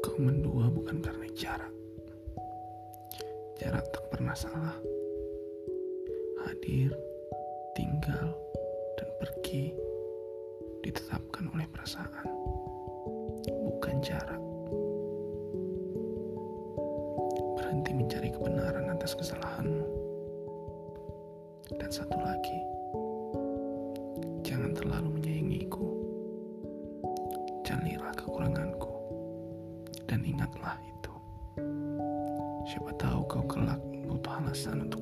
Kau mendua bukan karena jarak. Jarak tak pernah salah. Hadir, tinggal, dan pergi ditetapkan oleh perasaan, bukan jarak. Berhenti mencari kebenaran atas kesalahanmu. Dan satu lagi, jangan terlalu menyayangiku. Jadilah kekurangan dan ingatlah itu. Siapa tahu kau kelak butuh alasan untuk.